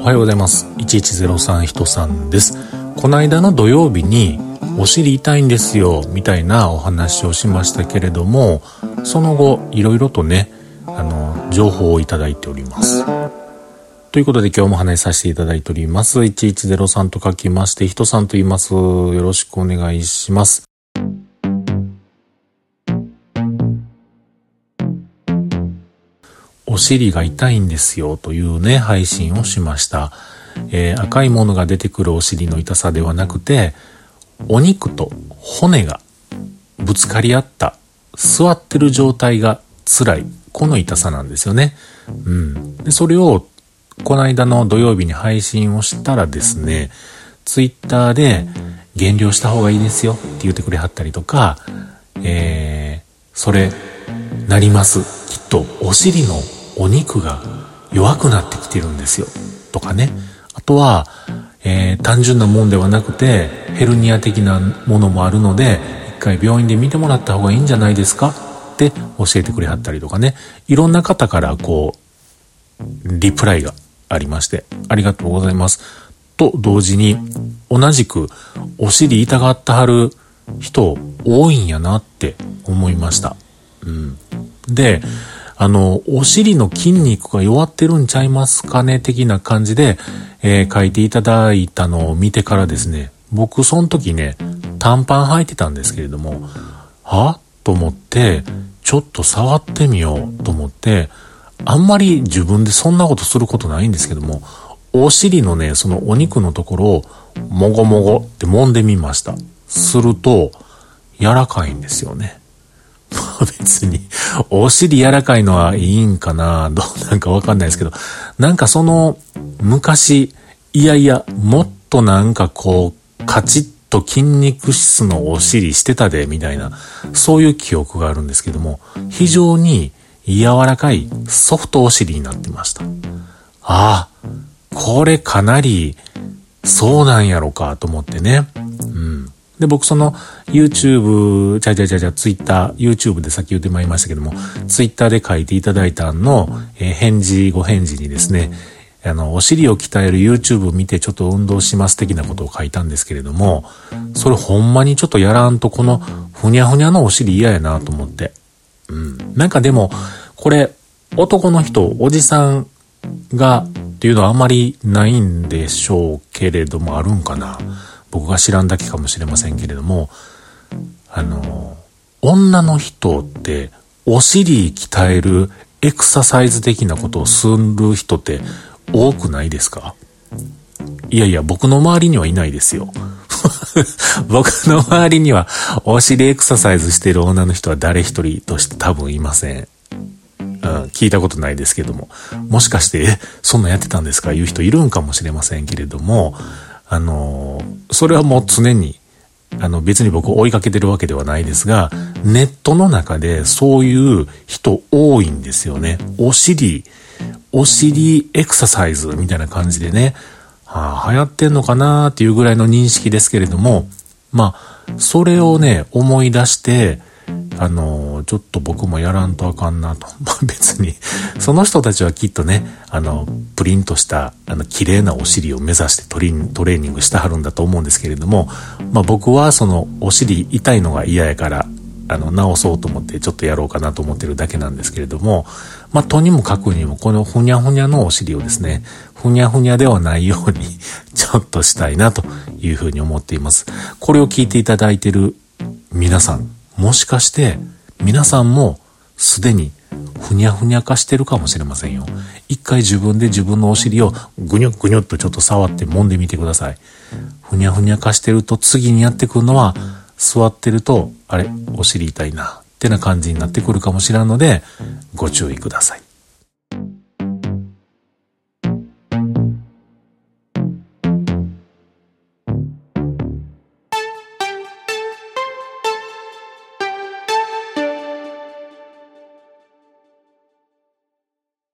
おはようございます。1103人さんです。この間の土曜日に、お尻痛いんですよ、みたいなお話をしましたけれども、その後、いろいろとね、あの、情報をいただいております。ということで今日も話させていただいております。1103と書きまして、人さんと言います。よろしくお願いします。お尻が痛いんですよというね、配信をしました。えー、赤いものが出てくるお尻の痛さではなくて、お肉と骨がぶつかり合った、座ってる状態が辛い、この痛さなんですよね。うん。で、それを、この間の土曜日に配信をしたらですね、ツイッターで減量した方がいいですよって言ってくれはったりとか、えー、それ、なります。きっと、お尻のお肉が弱くなってきてるんですよ。とかね。あとは、えー、単純なもんではなくて、ヘルニア的なものもあるので、一回病院で見てもらった方がいいんじゃないですか？って教えてくれはったりとかね。いろんな方からこう、リプライがありまして、ありがとうございます。と同時に、同じくお尻痛がってはる人多いんやなって思いました。うん。で、あの、お尻の筋肉が弱ってるんちゃいますかね的な感じで、えー、書いていただいたのを見てからですね、僕その時ね、短パン履いてたんですけれども、は？と思って、ちょっと触ってみようと思って、あんまり自分でそんなことすることないんですけども、お尻のね、そのお肉のところを、もごもごって揉んでみました。すると、柔らかいんですよね。別に、お尻柔らかいのはいいんかな？どうなんかわかんないですけど、なんかその、昔、いやいや、もっとなんかこう、カチッと筋肉質のお尻してたで、みたいな、そういう記憶があるんですけども、非常に柔らかいソフトお尻になってました。ああ、これかなり、そうなんやろかと思ってね。で、僕その YouTube、ちゃちゃちゃちゃ Twitter、YouTube でさっき言ってまいりましたけども、Twitter で書いていただいたの、えー、返事、ご返事にですね、あの、お尻を鍛える YouTube を見てちょっと運動します的なことを書いたんですけれども、それほんまにちょっとやらんとこのふにゃふにゃのお尻嫌やなと思って。うん。なんかでも、これ、男の人、おじさんがっていうのはあまりないんでしょうけれども、あるんかな。僕が知らんだけかもしれませんけれども、あの、女の人ってお尻鍛えるエクササイズ的なことをする人って多くないですか？いやいや、僕の周りにはいないですよ。僕の周りにはお尻エクササイズしてる女の人は誰一人として多分いません。うん、聞いたことないですけども。もしかして、そんなやってたんですか？言う人いるんかもしれませんけれども、あの、それはもう常に、あの別に僕追いかけてるわけではないですが、ネットの中でそういう人多いんですよね。お尻、お尻エクササイズみたいな感じでね、はあ、流行ってんのかなっていうぐらいの認識ですけれども、まあ、それをね、思い出して、あの、ちょっと僕もやらんとあかんなと。まあ別に、その人たちはきっとね、あの、プリントした、あの、綺麗なお尻を目指してトレトレーニングしてはるんだと思うんですけれども、まあ僕はその、お尻痛いのが嫌やから、あの、直そうと思ってちょっとやろうかなと思ってるだけなんですけれども、まあ、とにもかくにも、このふにゃふにゃのお尻をですね、ふにゃふにゃではないように ちょっとしたいなというふうに思っています。これを聞いていただいてる皆さん、もしかして皆さんもすでにふにゃふにゃ化してるかもしれませんよ。一回自分で自分のお尻をぐにょぐにょっとちょっと触って揉んでみてください。ふにゃふにゃ化してると次にやってくるのは座ってると、あれ、お尻痛いな、ってな感じになってくるかもしれんので、ご注意ください。